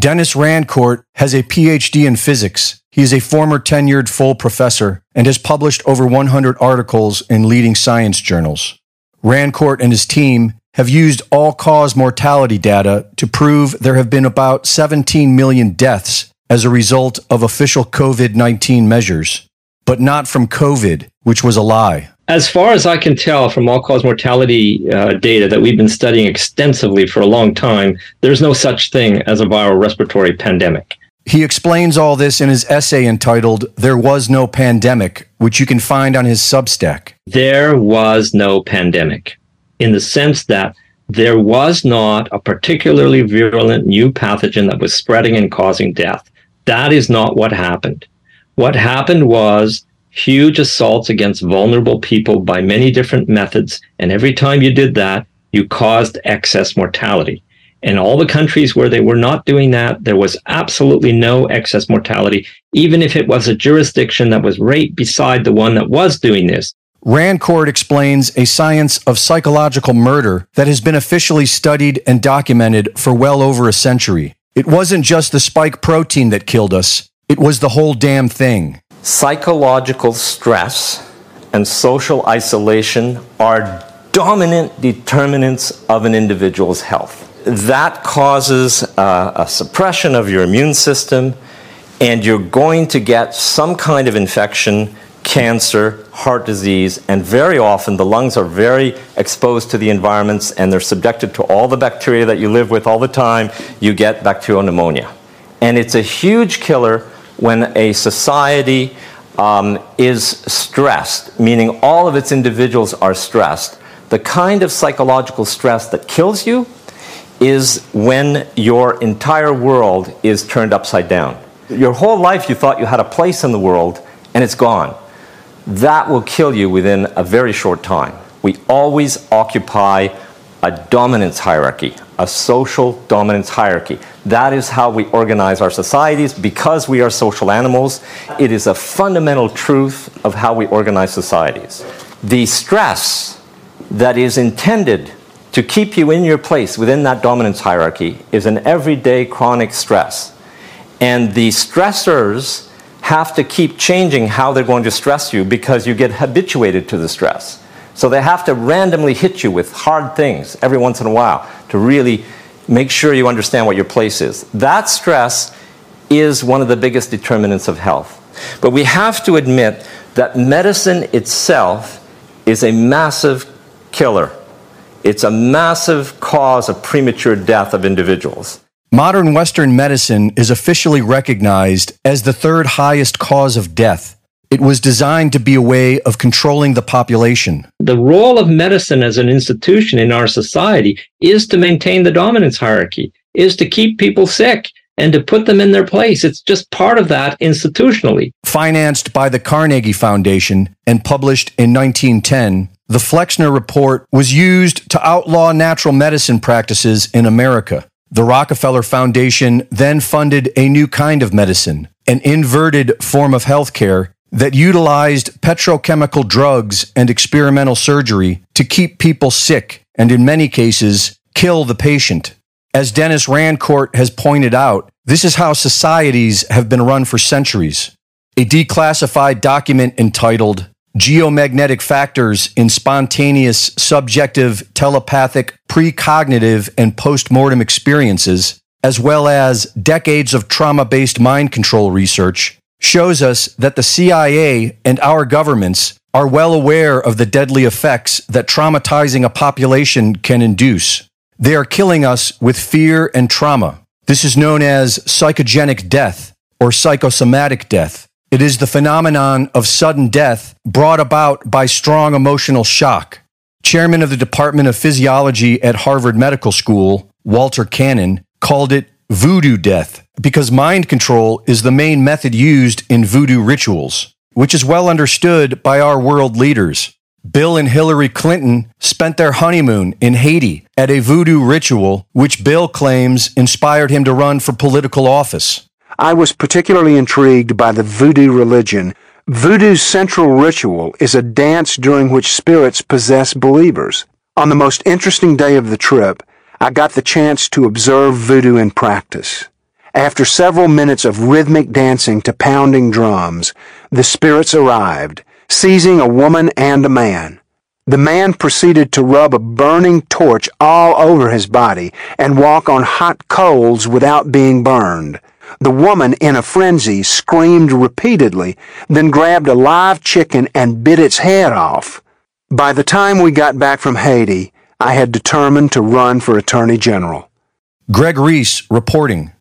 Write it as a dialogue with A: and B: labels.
A: Denis Rancourt has a PhD in physics. He is a former tenured full professor and has published over 100 articles in leading science journals. Rancourt and his team have used all cause mortality data to prove there have been about 17 million deaths as a result of official COVID 19 measures, but not from COVID, which was a lie.
B: As far as I can tell from all cause mortality uh, data that we've been studying extensively for a long time, there's no such thing as a viral respiratory pandemic.
A: He explains all this in his essay entitled There Was No Pandemic, which you can find on his Substack.
B: There was no pandemic in the sense that there was not a particularly virulent new pathogen that was spreading and causing death. That is not what happened. What happened was huge assaults against vulnerable people by many different methods. And every time you did that, you caused excess mortality. In all the countries where they were not doing that, there was absolutely no excess mortality, even if it was a jurisdiction that was right beside the one that was doing this.
A: Rancourt explains a science of psychological murder that has been officially studied and documented for well over a century. It wasn't just the spike protein that killed us, it was the whole damn thing.
C: Psychological stress and social isolation are dominant determinants of an individual's health. That causes uh, a suppression of your immune system, and you're going to get some kind of infection cancer, heart disease, and very often the lungs are very exposed to the environments and they're subjected to all the bacteria that you live with all the time. You get bacterial pneumonia. And it's a huge killer when a society um, is stressed, meaning all of its individuals are stressed. The kind of psychological stress that kills you is when your entire world is turned upside down. Your whole life you thought you had a place in the world, and it's gone that will kill you within a very short time. We always occupy a dominance hierarchy, a social dominance hierarchy. That is how we organize our societies because we are social animals. It is a fundamental truth of how we organize societies. The stress that is intended to keep you in your place within that dominance hierarchy is an everyday chronic stress. And the stressors have to keep changing how they're going to stress you because you get habituated to the stress. So they have to randomly hit you with hard things every once in a while to really make sure you understand what your place is. That stress is one of the biggest determinants of health. But we have to admit that medicine itself is a massive killer. It's a massive cause of premature death of individuals.
A: Modern Western medicine is officially recognized as the third highest cause of death. It was designed to be a way of controlling the population.
B: The role of medicine as an institution in our society is to maintain the dominance hierarchy, is to keep people sick and to put them in their place. It's just part of that institutionally.
A: Financed by the Carnegie Foundation and published in 1910, the Flexner Report was used to outlaw natural medicine practices in America. The Rockefeller Foundation then funded a new kind of medicine, an inverted form of healthcare that utilized petrochemical drugs and experimental surgery to keep people sick and, in many cases, kill the patient. As Denis Rancourt has pointed out, this is how societies have been run for centuries. A declassified document entitled geomagnetic factors in spontaneous, subjective, telepathic, precognitive, and postmortem experiences, as well as decades of trauma based mind control research, shows us that the CIA and our governments are well aware of the deadly effects that traumatizing a population can induce. They are killing us with fear and trauma. This is known as psychogenic death or psychosomatic death. It is the phenomenon of sudden death brought about by strong emotional shock. Chairman of the Department of Physiology at Harvard Medical School, Walter Cannon, called it voodoo death because mind control is the main method used in voodoo rituals, which is well understood by our world leaders. Bill and Hillary Clinton spent their honeymoon in Haiti at a voodoo ritual, which Bill claims inspired him to run for political office.
D: I was particularly intrigued by the voodoo religion. Voodoo's central ritual is a dance during which spirits possess believers. On the most interesting day of the trip, I got the chance to observe voodoo in practice. After several minutes of rhythmic dancing to pounding drums, the spirits arrived, seizing a woman and a man. The man proceeded to rub a burning torch all over his body and walk on hot coals without being burned. The woman, in a frenzy, screamed repeatedly, then grabbed a live chicken and bit its head off. By the time we got back from Haiti, I had determined to run for Attorney General.
A: Greg Reese reporting.